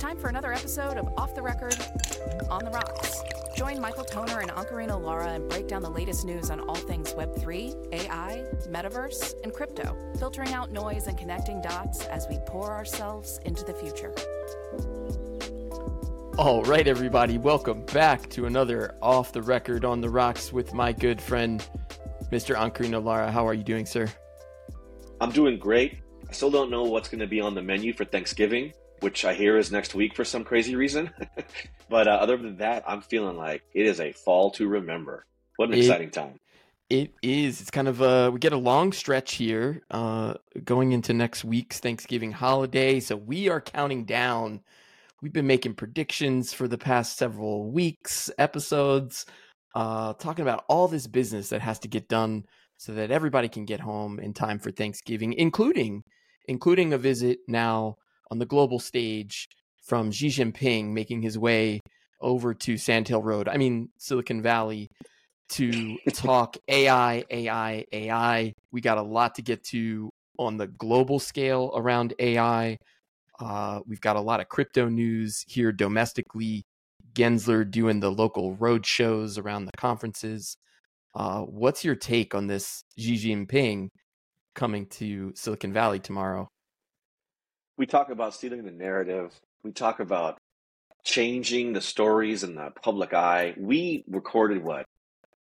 time for another episode of Off the Record on the Rocks. Join Michael Toner and Ankarina Lara and break down the latest news on all things Web3, AI, metaverse, and crypto, filtering out noise and connecting dots as we pour ourselves into the future. All right, everybody, welcome back to another Off the Record on the Rocks with my good friend, Mr. Ankarina Lara. How are you doing, sir? I'm doing great. I still don't know what's going to be on the menu for Thanksgiving, which I hear is next week for some crazy reason. but uh, other than that, I'm feeling like it is a fall to remember. What an It- exciting time. It is. It's kind of uh we get a long stretch here, uh going into next week's Thanksgiving holiday. So we are counting down. We've been making predictions for the past several weeks, episodes, uh talking about all this business that has to get done so that everybody can get home in time for Thanksgiving, including including a visit now on the global stage from Xi Jinping making his way over to Sandhill Road. I mean Silicon Valley to talk AI, AI, AI. We got a lot to get to on the global scale around AI. Uh, we've got a lot of crypto news here domestically. Gensler doing the local road shows around the conferences. Uh, what's your take on this Xi Jinping coming to Silicon Valley tomorrow? We talk about stealing the narrative. We talk about changing the stories in the public eye. We recorded what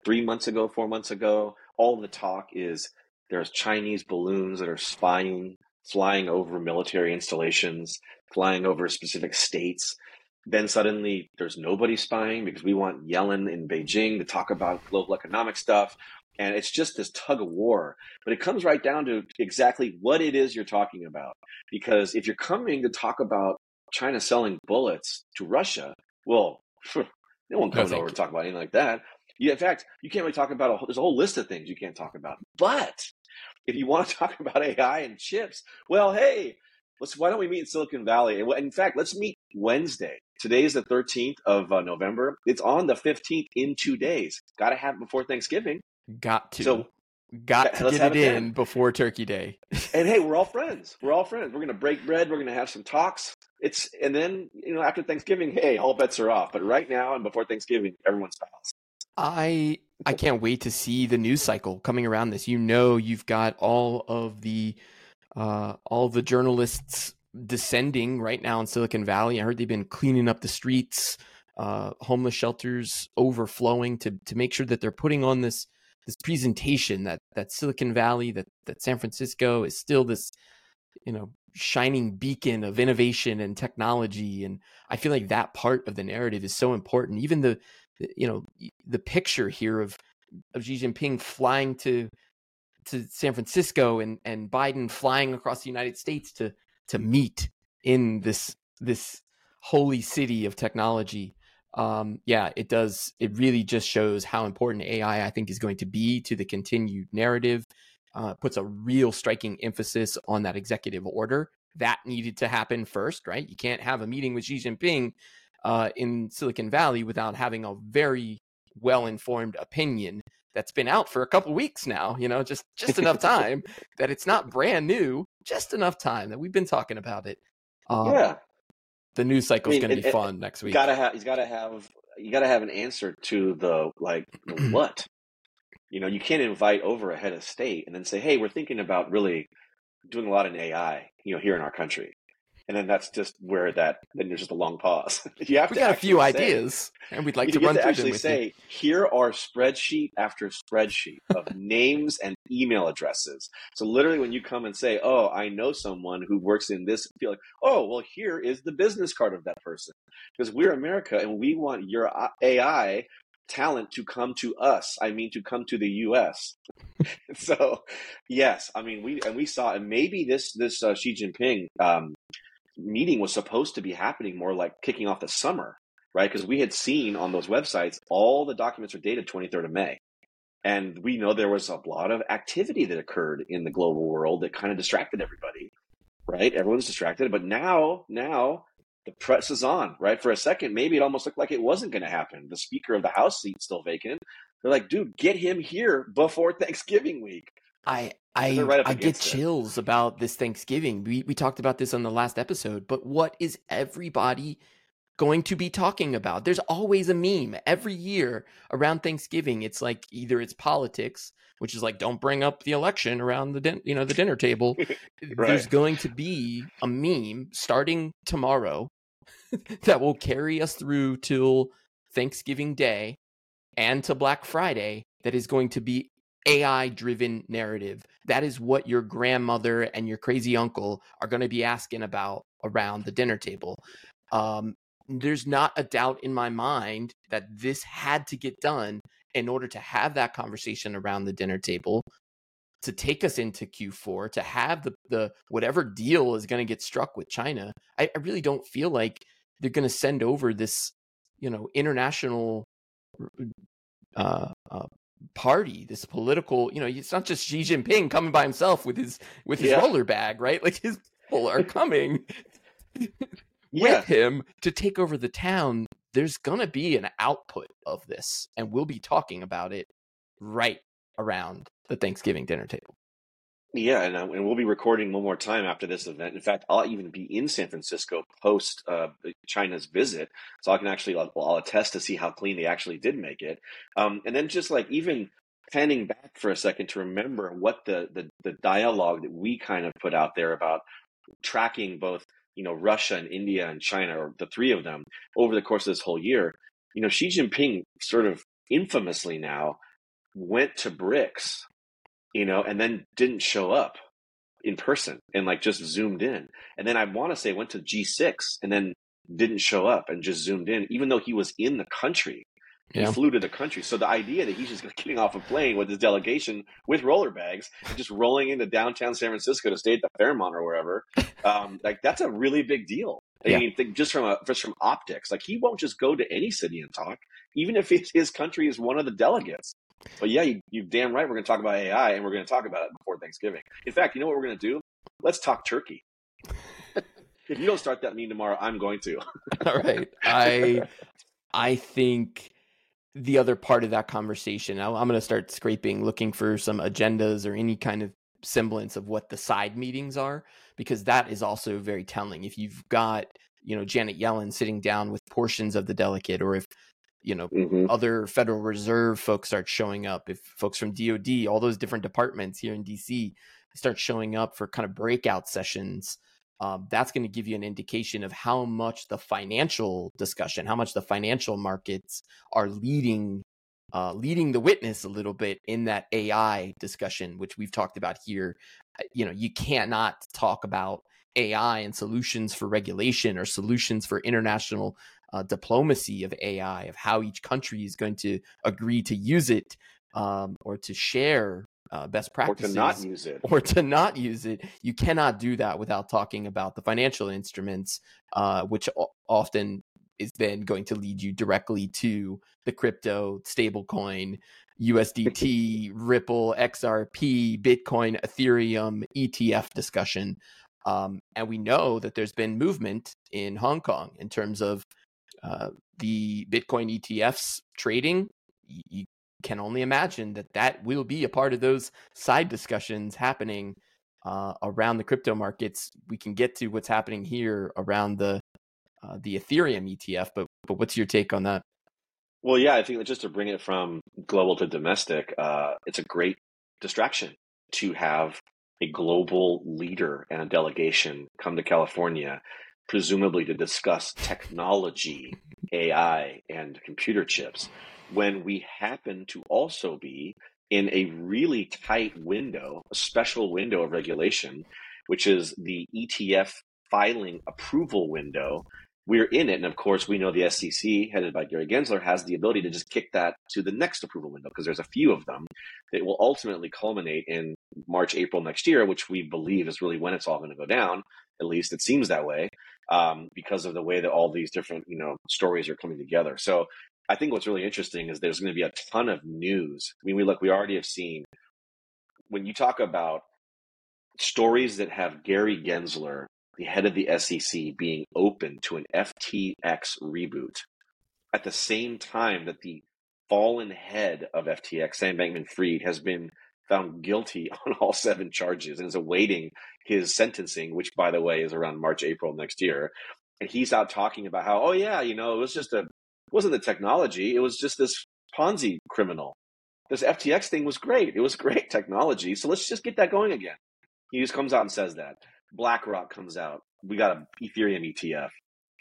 three months ago, four months ago. All the talk is there's Chinese balloons that are spying, flying over military installations, flying over specific states. Then suddenly there's nobody spying because we want Yellen in Beijing to talk about global economic stuff. And it's just this tug of war. But it comes right down to exactly what it is you're talking about. Because if you're coming to talk about China selling bullets to Russia, well, no one comes over to talk about anything like that. Yeah, in fact, you can't really talk about a whole, there's a whole list of things you can't talk about. But if you want to talk about AI and chips, well, hey, let's why don't we meet in Silicon Valley? In fact, let's meet Wednesday. Today is the 13th of uh, November. It's on the 15th in two days. Got to have it before Thanksgiving. Got to. So Got to get it in before Turkey Day. and hey, we're all friends. We're all friends. We're gonna break bread. We're gonna have some talks. It's and then you know after Thanksgiving, hey, all bets are off. But right now and before Thanksgiving, everyone's fast. I I can't wait to see the news cycle coming around this. You know, you've got all of the uh, all the journalists descending right now in Silicon Valley. I heard they've been cleaning up the streets, uh, homeless shelters overflowing to to make sure that they're putting on this this presentation that that Silicon Valley, that that San Francisco is still this you know shining beacon of innovation and technology and i feel like that part of the narrative is so important. Even the you know the picture here of of Xi Jinping flying to to San Francisco and and Biden flying across the United States to to meet in this this holy city of technology um yeah it does it really just shows how important AI I think is going to be to the continued narrative uh, puts a real striking emphasis on that executive order that needed to happen first right you can't have a meeting with Xi Jinping uh, in Silicon Valley without having a very well informed opinion that's been out for a couple weeks now. You know, just just enough time that it's not brand new, just enough time that we've been talking about it. Um, yeah, the news cycle is I mean, going to be it- fun next week. gotta have. He's gotta have. You gotta have an answer to the like the what. You know, you can't invite over a head of state and then say, "Hey, we're thinking about really doing a lot in AI." You know, here in our country. And then that's just where that. Then there's just a long pause. you have we got a few say- ideas, and we'd like you to run to through them actually you. say, here are spreadsheet after spreadsheet of names and email addresses. So literally, when you come and say, "Oh, I know someone who works in this," feel like, "Oh, well, here is the business card of that person," because we're America and we want your AI talent to come to us. I mean, to come to the U.S. so, yes, I mean, we and we saw, and maybe this this uh, Xi Jinping um, meeting was supposed to be happening more like kicking off the summer right? Because we had seen on those websites all the documents are dated 23rd of May. And we know there was a lot of activity that occurred in the global world that kind of distracted everybody, right? Everyone's distracted. But now, now the press is on, right? For a second, maybe it almost looked like it wasn't going to happen. The Speaker of the House seat still vacant. They're like, dude, get him here before Thanksgiving week. I I right I get it. chills about this Thanksgiving. We we talked about this on the last episode, but what is everybody going to be talking about? There's always a meme every year around Thanksgiving. It's like either it's politics, which is like don't bring up the election around the din- you know the dinner table. Right. There's going to be a meme starting tomorrow that will carry us through till Thanksgiving Day and to Black Friday that is going to be AI driven narrative. That is what your grandmother and your crazy uncle are going to be asking about around the dinner table. Um, there's not a doubt in my mind that this had to get done in order to have that conversation around the dinner table to take us into Q4 to have the the whatever deal is going to get struck with China. I, I really don't feel like they're going to send over this, you know, international uh, uh, party, this political, you know, it's not just Xi Jinping coming by himself with his with his Yeah. roller bag, right? Like his people are coming Yeah. with him to take over the town. There's gonna be an output of this, and we'll be talking about it right around the Thanksgiving dinner table. Yeah, and, uh, and we'll be recording one more time after this event. In fact, I'll even be in San Francisco post uh, China's visit, so I can actually I'll, I'll attest to see how clean they actually did make it. Um, and then just like even panning back for a second to remember what the, the the dialogue that we kind of put out there about tracking both you know Russia and India and China, or the three of them, over the course of this whole year. You know, Xi Jinping sort of infamously now went to BRICS you know, and then didn't show up in person and like just zoomed in. And then I want to say went to G6 and then didn't show up and just zoomed in, even though he was in the country. Yeah. He flew to the country. So the idea that he's just getting off a plane with his delegation with roller bags and just rolling into downtown San Francisco to stay at the Fairmont or wherever, um, like that's a really big deal. I Yeah. mean, think just from a, just from optics, like he won't just go to any city and talk, even if his, his country is one of the delegates. But yeah, you, you damn right. We're going to talk about AI, and we're going to talk about it before Thanksgiving. In fact, you know what we're going to do? Let's talk turkey. if you don't start that meme tomorrow, I'm going to. All right. I I think the other part of that conversation, I'm going to start scraping, looking for some agendas or any kind of semblance of what the side meetings are, because that is also very telling. If you've got, you know, Janet Yellen sitting down with portions of the delegate, or if, you know, Mm-hmm. other Federal Reserve folks start showing up, if folks from DOD, all those different departments here in DC start showing up for kind of breakout sessions, um, that's going to give you an indication of how much the financial discussion, how much the financial markets are leading. Uh, leading the witness a little bit in that AI discussion, which we've talked about here. You know, you cannot talk about AI and solutions for regulation or solutions for international uh, diplomacy of AI, of how each country is going to agree to use it um, or to share uh, best Or to not use it. or to not use it. You cannot do that without talking about the financial instruments, uh, which o- often is then going to lead you directly to the crypto, stablecoin, USDT, Ripple, XRP, Bitcoin, Ethereum, ETF discussion. Um, and we know that there's been movement in Hong Kong in terms of uh, the Bitcoin ETFs trading. You can only imagine that that will be a part of those side discussions happening uh, around the crypto markets. We can get to what's happening here around the uh, the Ethereum ETF, but but what's your take on that? Well, yeah, I think just to bring it from global to domestic, uh, it's a great distraction to have a global leader and a delegation come to California, presumably to discuss technology, AI, and computer chips, when we happen to also be in a really tight window, a special window of regulation, which is the ETF filing approval window we're in it. And of course, we know the SEC, headed by Gary Gensler, has the ability to just kick that to the next approval window because there's a few of them that will ultimately culminate in March, April next year, which we believe is really when it's all going to go down. At least it seems that way um, because of the way that all these different you know stories are coming together. So I think what's really interesting is there's going to be a ton of news. I mean, we look, we already have seen when you talk about stories that have Gary Gensler the head of the SEC being open to an FTX reboot at the same time that the fallen head of FTX, Sam Bankman Fried, has been found guilty on all seven charges and is awaiting his sentencing, which, by the way, is around March, April next year. And he's out talking about how, oh, yeah, you know, it was just a, it wasn't the technology, it was just this Ponzi criminal. This FTX thing was great. It was great technology. So let's just get that going again. He just comes out and says that. BlackRock comes out. We got an Ethereum ETF.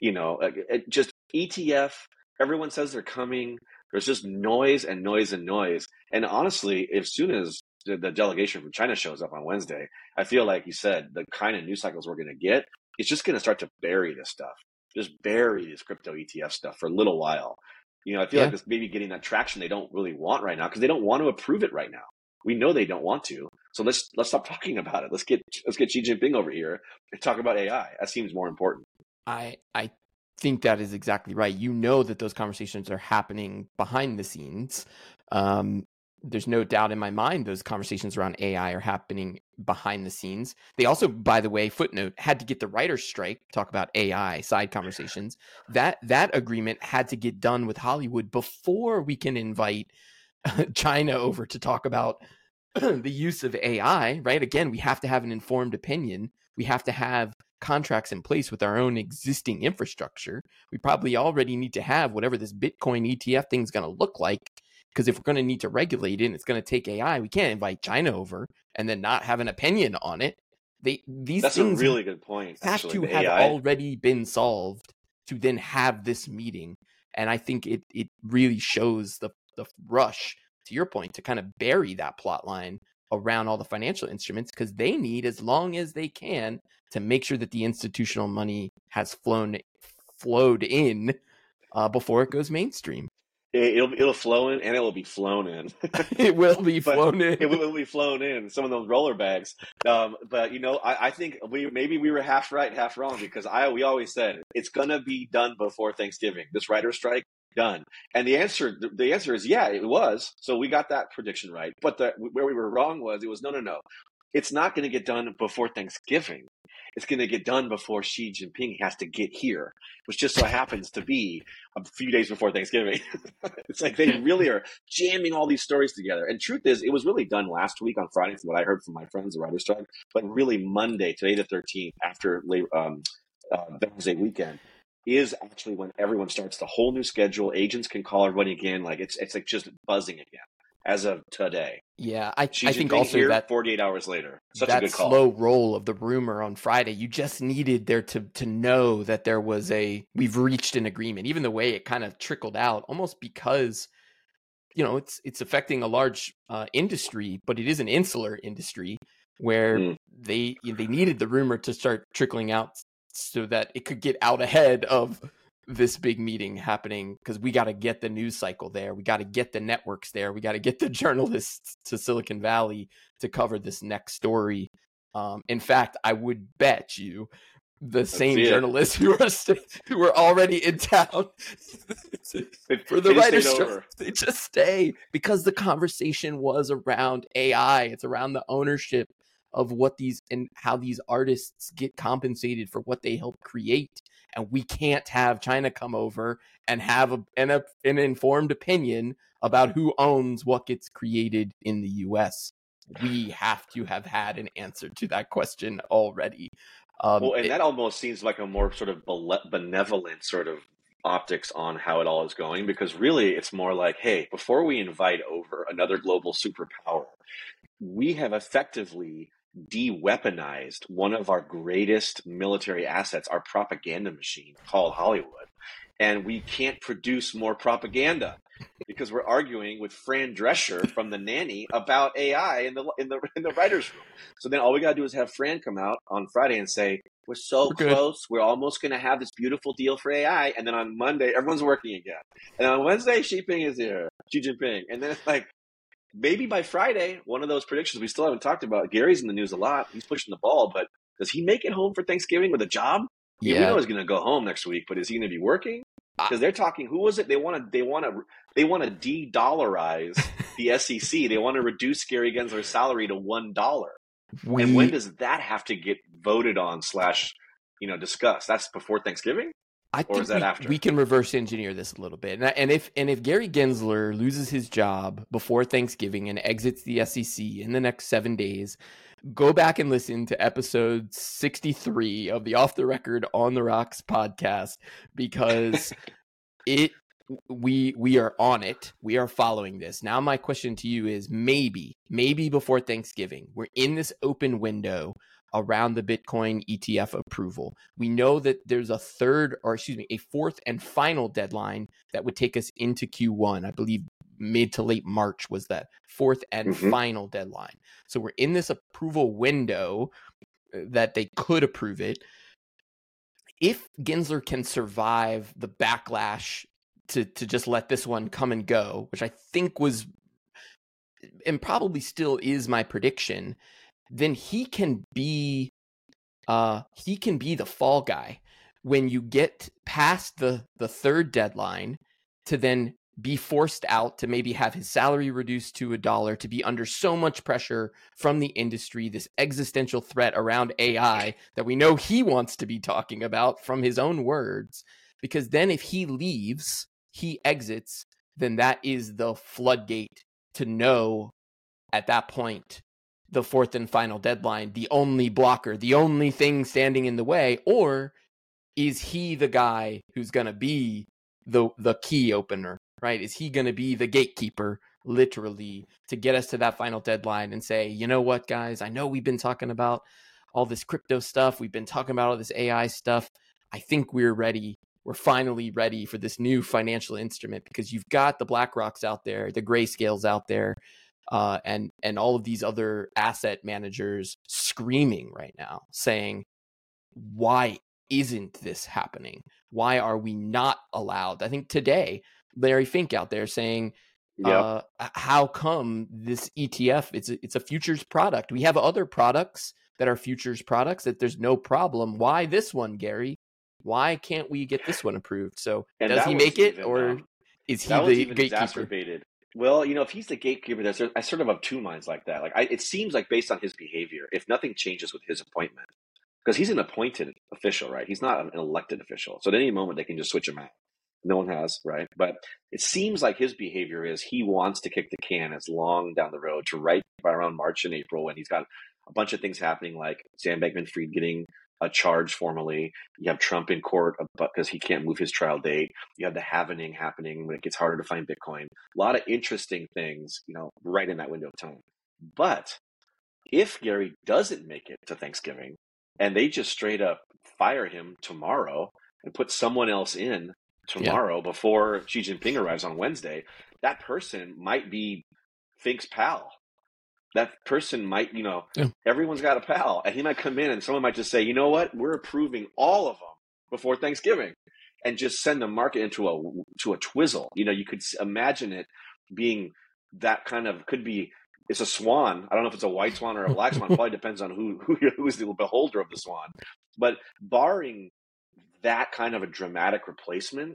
You know, just ETF. Everyone says they're coming. There's just noise and noise and noise. And honestly, as soon as the, the delegation from China shows up on Wednesday, I feel like you said the kind of news cycles we're going to get, it's just going to start to bury this stuff. Just bury this crypto ETF stuff for a little while. You know, I feel yeah. like this maybe getting that traction they don't really want right now because they don't want to approve it right now. We know they don't want to. So let's let's stop talking about it. Let's get let's get Xi Jinping over here and talk about AI. That seems more important. I I think that is exactly right. You know that those conversations are happening behind the scenes. Um, there's no doubt in my mind those conversations around AI are happening behind the scenes. They also, by the way, footnote had to get the writers' strike talk about AI side conversations. That that agreement had to get done with Hollywood before we can invite China over to talk about the use of AI. Right? Again, we have to have an informed opinion. We have to have contracts in place with our own existing infrastructure. We probably already need to have whatever this Bitcoin ETF thing is going to look like. Because if we're going to need to regulate it and it's going to take AI, we can't invite China over and then not have an opinion on it. They these That's things a really good point. Have actually, to have AI. already been solved to then have this meeting. And I think it it really shows the the rush to your point to kind of bury that plot line around all the financial instruments because they need as long as they can to make sure that the institutional money has flown flowed in uh, before it goes mainstream. It, will it'll flow in and it will be flown in. it will be flown in. It will be flown in. Some of those roller bags. Um, but you know, I, I, think we maybe we were half right, half wrong because I we always said it's gonna be done before Thanksgiving. This writer strike done. And the answer the answer is yeah, it was. So we got that prediction right. But the, where we were wrong was it was no no no. It's not going to get done before Thanksgiving it's going to get done before Xi Jinping has to get here, which just so happens to be a few days before Thanksgiving. it's like they really are jamming all these stories together. And truth is, it was really done last week on Friday, from what I heard from my friends, the writers' strike, but really Monday, today the 13th, after um, uh, Wednesday weekend is actually when everyone starts the whole new schedule. Agents can call everybody again. Like it's it's like just buzzing again as of today. Yeah, I, I think also here, that 48 hours later, such that a good call. slow roll of the rumor on Friday, you just needed there to to know that there was a we've reached an agreement. Even the way it kind of trickled out, almost because you know it's it's affecting a large uh, industry, but it is an insular industry where mm. they they needed the rumor to start trickling out so that it could get out ahead of this big meeting happening because we got to get the news cycle there. We got to get the networks there. We got to get the journalists to Silicon Valley to cover this next story. Um, in fact, I would bet you the Let's same journalists who are st- who are already in town for the writers they just stay because the conversation was around AI. It's around the ownership of what these and how these artists get compensated for what they help create and we can't have China come over and have a, an, a, an informed opinion about who owns what gets created in the US. We have to have had an answer to that question already. Um, well, and it, that almost seems like a more sort of benevolent sort of optics on how it all is going because really it's more like, hey, before we invite over another global superpower, we have effectively de-weaponized one of our greatest military assets, our propaganda machine called Hollywood. And we can't produce more propaganda because we're arguing with Fran Drescher from the nanny about AI in the in the in the writers' room. So then all we gotta do is have Fran come out on Friday and say, We're so we're close, we're almost gonna have this beautiful deal for AI. And then on Monday, everyone's working again. And on Wednesday, Xi Jinping is here, Xi Jinping. And then it's like, maybe by Friday, one of those predictions we still haven't talked about. Gary's in the news a lot. He's pushing the ball, but does he make it home for Thanksgiving with a job? Yeah, we know he's going to go home next week, but is he going to be working? Because they're talking. Who was it? They want to. They want to. They want to de-dollarize the SEC. They want to reduce Gary Gensler's salary to one dollar. And when does that have to get voted on slash, you know, discussed? That's before Thanksgiving. I or think we, we can reverse engineer this a little bit. And, and if and if Gary Gensler loses his job before Thanksgiving and exits the SEC in the next seven days, go back and listen to episode 63 of the Off the Record on the Rocks podcast because it we we are on it. We are following this. Now my question to you is maybe maybe before Thanksgiving, we're in this open window around the Bitcoin ETF approval. We know that there's a third or excuse me, a fourth and final deadline that would take us into Q1. I believe mid to late March was that fourth and Mhm. final deadline. So we're in this approval window uh, that they could approve it. If Gensler can survive the backlash to to just let this one come and go, which I think was and probably still is my prediction, then he can be uh he can be the fall guy when you get past the the third deadline to then be forced out to maybe have his salary reduced to a dollar to be under so much pressure from the industry this existential threat around AI that we know he wants to be talking about from his own words because then if he leaves he exits then that is the floodgate to know at that point the fourth and final deadline the only blocker the only thing standing in the way or is he the guy who's going to be the the key opener right? Is he going to be the gatekeeper literally to get us to that final deadline and say you know what guys? I know we've been talking about all this crypto stuff. We've been talking about all this ai stuff. I think we're ready. We're finally ready for this new financial instrument because you've got the blackrocks out there the grayscales out there uh, and and all of these other asset managers screaming right now, saying, "Why isn't this happening? Why are we not allowed?" I think today Larry Fink out there saying, Yep. uh, "How come this ETF? It's a, it's a futures product. We have other products that are futures products that there's no problem. Why this one, Gary? Why can't we get this one approved?" So And does he make it, even, or is he the gatekeeper? exacerbated. Well, you know, if he's the gatekeeper, there's I sort of have two minds like that. Like, I, it seems like based on his behavior, if nothing changes with his appointment, because he's an appointed official, right? He's not an elected official, so at any moment they can just switch him out. No one has, right? But it seems like his behavior is he wants to kick the can as long down the road to right by around March and April when he's got a bunch of things happening, like Sam Bankman-Fried getting a charge formally. You have Trump in court because he can't move his trial date. You have the halvening happening when it gets harder to find Bitcoin. A lot of interesting things, you know, right in that window of time. But if Gary doesn't make it to Thanksgiving and they just straight up fire him tomorrow and put someone else in tomorrow before Xi Jinping arrives on Wednesday, that person might be Fink's pal. That person might, you know, Yeah. everyone's got a pal, and he might come in and someone might just say, you know what, we're approving all of them before Thanksgiving, and just send the market into a to a twizzle. You know, you could imagine it being that kind of could be. It's a swan. I don't know if it's a white swan or a black swan. Probably depends on who who who's the beholder of the swan. But barring that kind of a dramatic replacement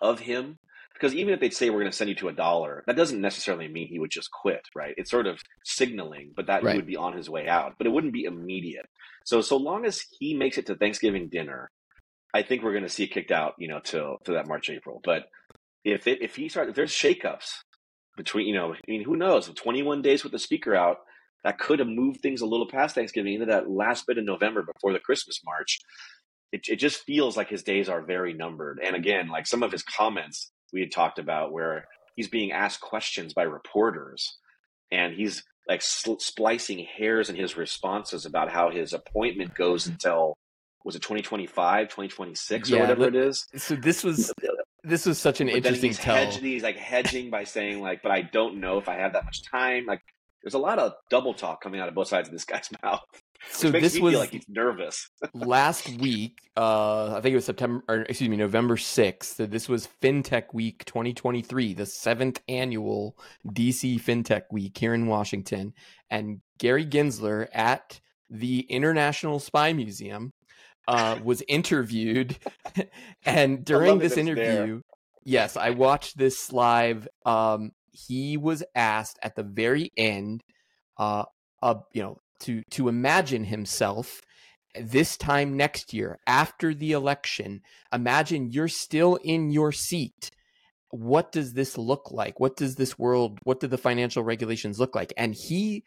of him, because even if they'd say we're going to send you to a dollar, that doesn't necessarily mean he would just quit, right? It's sort of signaling, but that Right. he would be on his way out, but it wouldn't be immediate. So so long as he makes it to Thanksgiving dinner, I think we're going to see it kicked out, you know, till to that March April. But if it if he starts if there's shakeups between you know I mean who knows with 21 days with the speaker out that could have moved things a little past Thanksgiving into that last bit of November before the Christmas march. It it just feels like his days are very numbered. And again, like some of his comments we had talked about where he's being asked questions by reporters and he's like sl- splicing hairs in his responses about how his appointment goes mm-hmm. until was it 2025 2026 or whatever it is? So this was this was such an but interesting he's, tell. he's like hedging by saying like but i don't know if i have that much time. Like there's a lot of double talk coming out of both sides of this guy's mouth So this was like he's nervous last week. Uh, I think it was September, or excuse me, November sixth. So this was FinTech Week 2023, the seventh annual DC FinTech Week here in Washington, and Gary Gensler at the International Spy Museum uh, was interviewed, and during this it's there. interview, yes, I watched this live. Um, he was asked at the very end, uh, uh, you know, to to imagine himself this time next year, after the election, imagine you're still in your seat. What does this look like? What does this world, what do the financial regulations look like? And he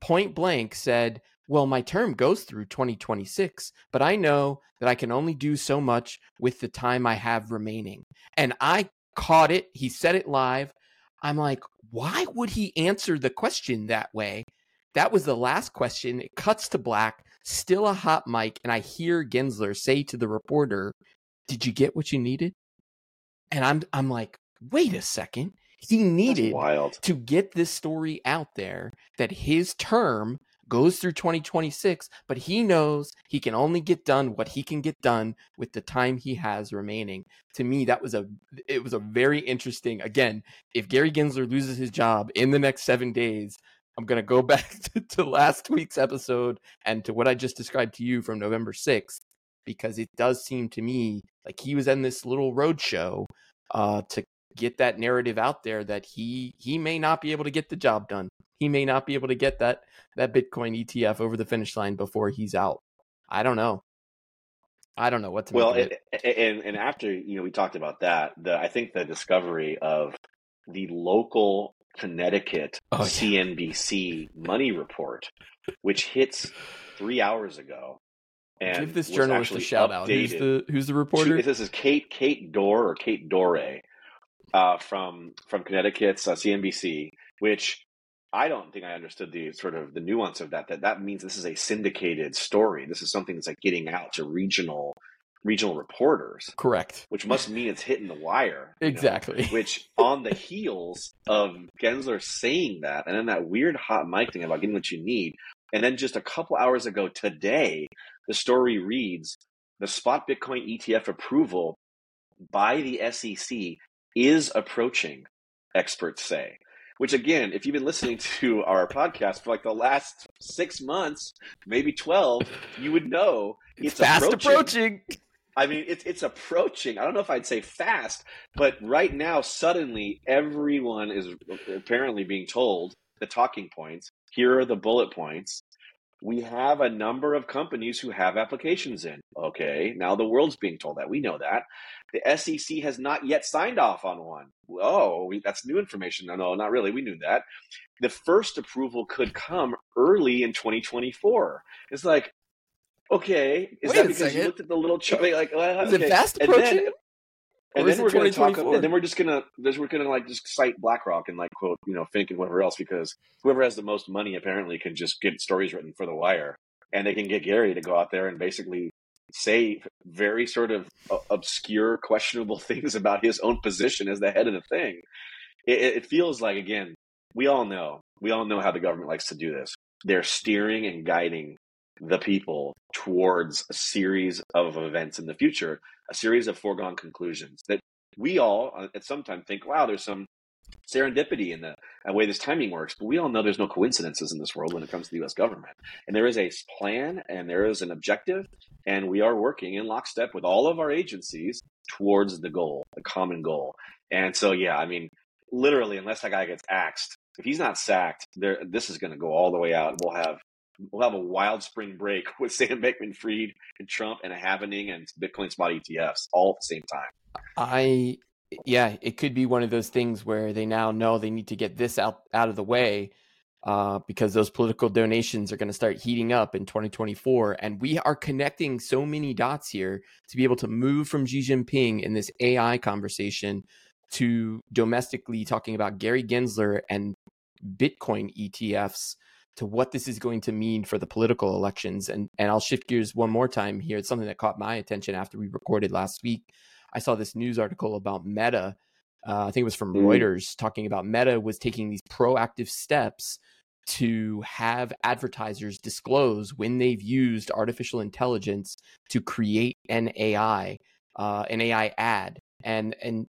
point blank said, Well, my term goes through 2026, but I know that I can only do so much with the time I have remaining. And I caught it. He said it live. I'm like, why would he answer the question that way? That was the last question. It cuts to black, still a hot mic, and I hear Gensler say to the reporter, "Did you get what you needed?" And I'm I'm like, "Wait a second. He needed to get this story out there that his term goes through 2026, but he knows he can only get done what he can get done with the time he has remaining. To me, that was a it was a very interesting. Again, if Gary Gensler loses his job in the next seven days, I'm going to go back to, to, last week's episode and to what I just described to you from November 6th, because it does seem to me like he was in this little road show uh, to get that narrative out there that he he may not be able to get the job done. He may not be able to get that that Bitcoin ETF over the finish line before he's out. I don't know. I don't know what to well, and, and and after you know we talked about that, the I think the discovery of the local Connecticut oh, CNBC yeah. money report, which hits three hours ago. And Give this journalist a shout out. Who's the who's the reporter? This is Kate Kate Dorr or Kate Dore uh, from from Connecticut's uh, CNBC, which I don't think I understood the sort of the nuance of that. That that means this is a syndicated story. This is something that's like getting out to regional regional reporters. Correct. Which must mean it's hitting the wire. Exactly. Know, which on the heels of Gensler saying that, and then that weird hot mic thing about getting what you need, and then just a couple hours ago today, the story reads the spot Bitcoin ETF approval by the SEC is approaching, experts say. Which again, if you've been listening to our podcast for like the last six months, maybe twelve, you would know it's, it's fast approaching. approaching. I mean, it's it's approaching. I don't know if I'd say fast, but right now, suddenly, everyone is apparently being told the talking points. Here are the bullet points. We have a number of companies who have applications in. Okay, now the world's being told that. We know that. The SEC has not yet signed off on one. Oh, we, that's new information. No, no, not really. We knew that. The first approval could come early in 2024. It's like, Okay, is Wait that because second. you looked at the little chart? Like, well, is it fast approaching? And then, and then we're going to talk. And then we're just gonna, we're gonna like just cite BlackRock and like quote, you know, Fink and whoever else because whoever has the most money apparently can just get stories written for the wire, and they can get Gary to go out there and basically say very sort of uh, obscure, questionable things about his own position as the head of the thing. It, it feels like again, we all know, we all know how the government likes to do this. They're steering and guiding the people towards a series of events in the future, a series of foregone conclusions that we all uh, at some time think, wow, there's some serendipity in the way this timing works. But we all know there's no coincidences in this world when it comes to the US government. And there is a plan and there is an objective, and we are working in lockstep with all of our agencies towards the goal, the common goal. And so, yeah, I mean, literally, unless that guy gets axed, if he's not sacked, there this is going to go all the way out. We'll have we'll have a wild spring break with Sam Bankman Fried and Trump and a halvening and Bitcoin spot ETFs all at the same time. I yeah, it could be one of those things where they now know they need to get this out out of the way uh, because those political donations are going to start heating up in 2024, and we are connecting so many dots here to be able to move from Xi Jinping in this AI conversation to domestically talking about Gary Gensler and Bitcoin ETFs to what this is going to mean for the political elections. And and I'll shift gears one more time here. It's something that caught my attention after we recorded last week. I saw this news article about Meta. Uh, I think it was from mm. Reuters talking about Meta was taking these proactive steps to have advertisers disclose when they've used artificial intelligence to create an AI, uh, an AI ad, and and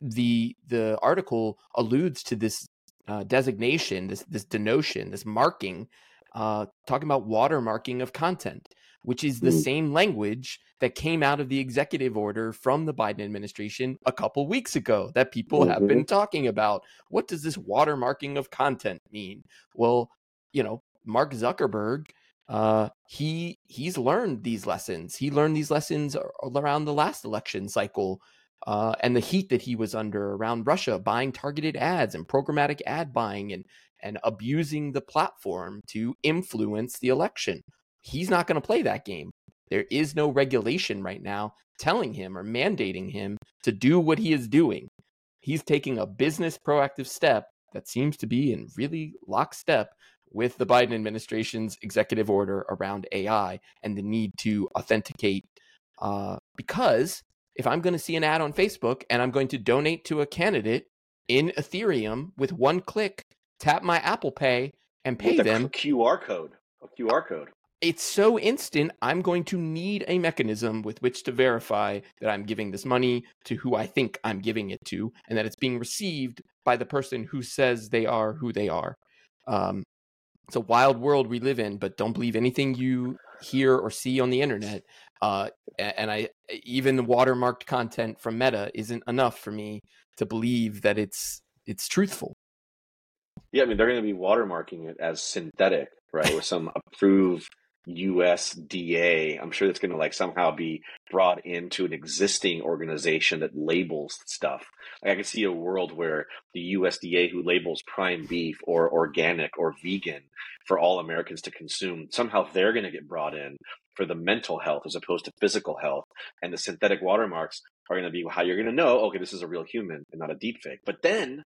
the the article alludes to this uh, designation, this this denotion, this marking, uh, talking about watermarking of content, which is the Ooh. same language that came out of the executive order from the Biden administration a couple weeks ago that people mm-hmm. have been talking about. What does this watermarking of content mean? Well, you know, Mark Zuckerberg uh, he he's learned these lessons. He learned these lessons around the last election cycle uh, and the heat that he was under around Russia buying targeted ads and programmatic ad buying and and abusing the platform to influence the election. He's not going to play that game. There is no regulation right now telling him or mandating him to do what he is doing. He's taking a business proactive step that seems to be in really lockstep with the Biden administration's executive order around AI and the need to authenticate. Uh, because if I'm going to see an ad on Facebook and I'm going to donate to a candidate in Ethereum with one click, tap my Apple Pay and pay with them QR code, a QR code. It's so instant. I'm going to need a mechanism with which to verify that I'm giving this money to who I think I'm giving it to, and that it's being received by the person who says they are who they are. Um, it's a wild world we live in, but don't believe anything you hear or see on the internet. Uh, and I even the watermarked content from Meta isn't enough for me to believe that it's it's truthful. Yeah, I mean they're going to be watermarking it as synthetic, right, with some approved USDA. I'm sure that's going to like somehow be brought into an existing organization that labels stuff. Like I can see a world where the USDA, who labels prime beef or organic or vegan for all Americans to consume, somehow they're going to get brought in for the mental health as opposed to physical health. And the synthetic watermarks are going to be how you're going to know, okay, this is a real human and not a deep fake. But then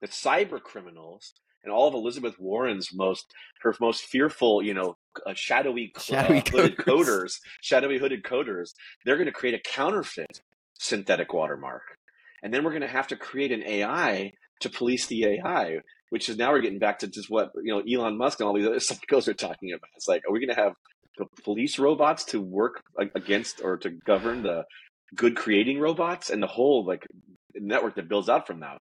the cyber criminals and all of Elizabeth Warren's most her most fearful, you know, uh, shadowy, shadowy uh, hooded coders, shadowy hooded coders, they're going to create a counterfeit synthetic watermark, and then we're going to have to create an AI to police the AI, which is now we're getting back to just what you know Elon Musk and all these other psychos are talking about. It's like, are we going to have the police robots to work against or to govern the good creating robots and the whole like network that builds out from that?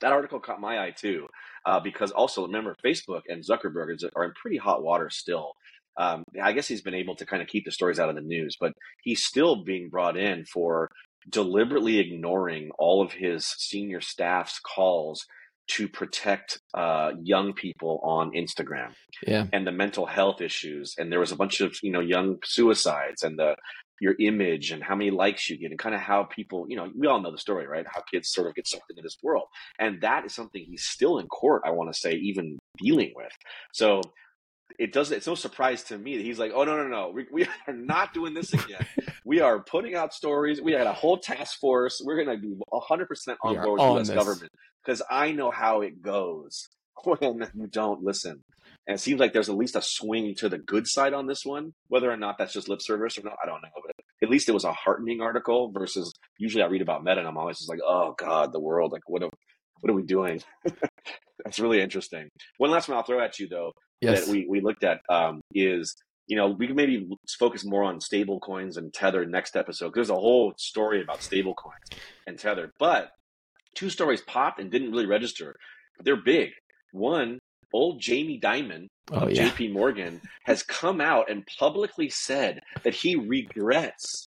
That article caught my eye too uh, because also remember Facebook and Zuckerberg are in pretty hot water still. Um, I guess he's been able to kind of keep the stories out of the news, but he's still being brought in for deliberately ignoring all of his senior staff's calls to protect uh, young people on Instagram yeah. and the mental health issues. And there was a bunch of you know young suicides and the your image and how many likes you get and kind of how people, you know, we all know the story, right? How kids sort of get sucked into this world. And that is something he's still in court, I want to say, even dealing with. So it doesn't, it's no surprise to me that he's like, oh, no, no, no, we, we are not doing this again. we are putting out stories. We got a whole task force. We're going to be 100% on board with the US this. government because I know how it goes when you don't listen. And it seems like there's at least a swing to the good side on this one. Whether or not that's just lip service or not, I don't know. But at least it was a heartening article versus usually I read about Meta and I'm always just like, oh God, the world. Like, what are, what are we doing? that's really interesting. One last one I'll throw at you, though, yes. that we, we looked at um, is you know, we can maybe focus more on stable coins and Tether next episode. There's a whole story about stable coins and Tether, but two stories popped and didn't really register. They're big. One old Jamie Dimon oh, yeah. JP Morgan has come out and publicly said that he regrets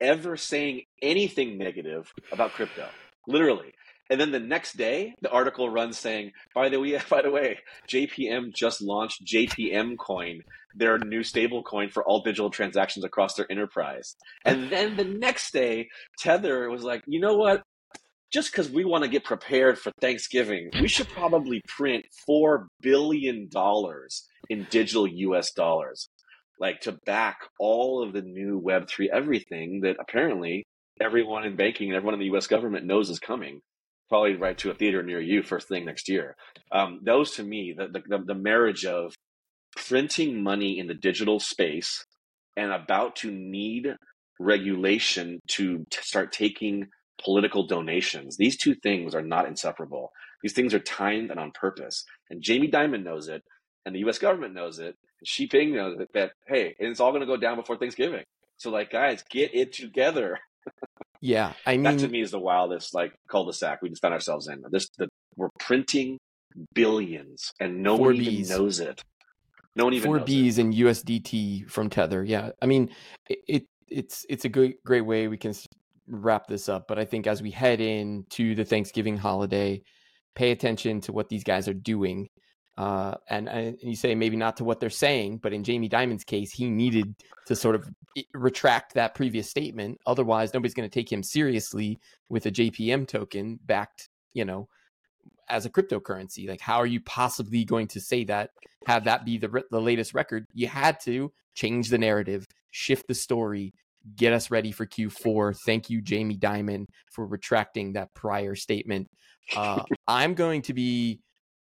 ever saying anything negative about crypto. Literally. And then the next day, the article runs saying, by the way, by the way, JPM just launched JPM coin, their new stable coin for all digital transactions across their enterprise. And then the next day, Tether was like, you know what? Just because we want to get prepared for Thanksgiving, we should probably print $4 billion in digital US dollars, like to back all of the new Web3 everything that apparently everyone in banking and everyone in the US government knows is coming. Probably right to a theater near you first thing next year. Um, those to me, the, the, the marriage of printing money in the digital space and about to need regulation to start taking political donations. These two things are not inseparable. These things are timed and on purpose. And Jamie Dimon knows it, and the US government knows it, and Xi Jinping knows it, that, hey, it's all going to go down before Thanksgiving. So, like, guys, get it together. yeah. I mean, that to me is the wildest, like, cul de sac we just found ourselves in. This, the, we're printing billions, and no one even knows it. No one even four B's in USDT from Tether. Yeah, I mean, it, it it's it's a great great way we can wrap this up, but I think as we head into the Thanksgiving holiday, pay attention to what these guys are doing. Uh, and, and you say maybe not to what they're saying, but in Jamie Dimon's case, he needed to sort of retract that previous statement. Otherwise, nobody's going to take him seriously with a JPM token backed, you know, as a cryptocurrency. Like, how are you possibly going to say that? Have that be the the latest record? You had to change the narrative, shift the story, get us ready for Q4. Thank you, Jamie Dimon, for retracting that prior statement. Uh, I'm going to be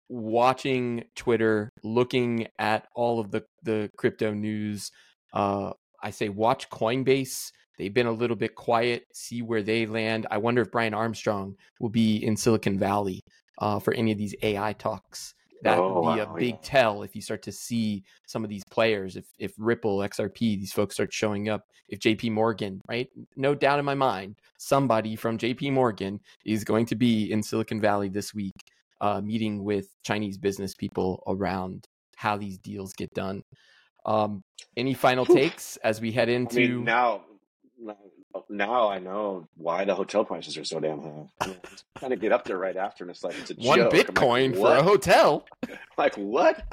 watching Twitter, looking at all of the the crypto news. Uh, I say watch Coinbase. They've been a little bit quiet. See where they land. I wonder if Brian Armstrong will be in Silicon Valley uh, for any of these AI talks. That oh, would be wow, a big yeah. tell if you start to see some of these players. If if Ripple, XRP, these folks start showing up. If JP Morgan, right? No doubt in my mind, somebody from JP Morgan is going to be in Silicon Valley this week uh, meeting with Chinese business people around how these deals get done. Um, any final takes as we head into I mean, now? Now I know why the hotel prices are so damn high. I mean, kind of get up there right after, and it's like it's a one joke. Bitcoin like, for a hotel. like what?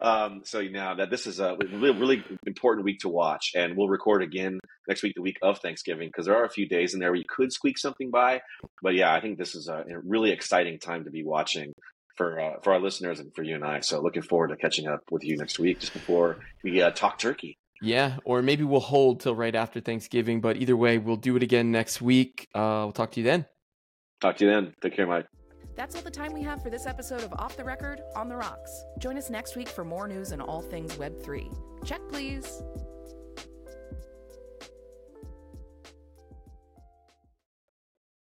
Um, so now that this is a really, really important week to watch, and we'll record again next week, the week of Thanksgiving, because there are a few days in there where you could squeak something by. But yeah, I think this is a, a really exciting time to be watching for uh, for our listeners and for you and I. So looking forward to catching up with you next week, just before we uh, talk turkey. Yeah, or maybe we'll hold till right after Thanksgiving. But either way, we'll do it again next week. Uh, we'll talk to you then. Talk to you then. Take care, Mike. That's all the time we have for this episode of Off the Record on the Rocks. Join us next week for more news and all things Web3. Check, please.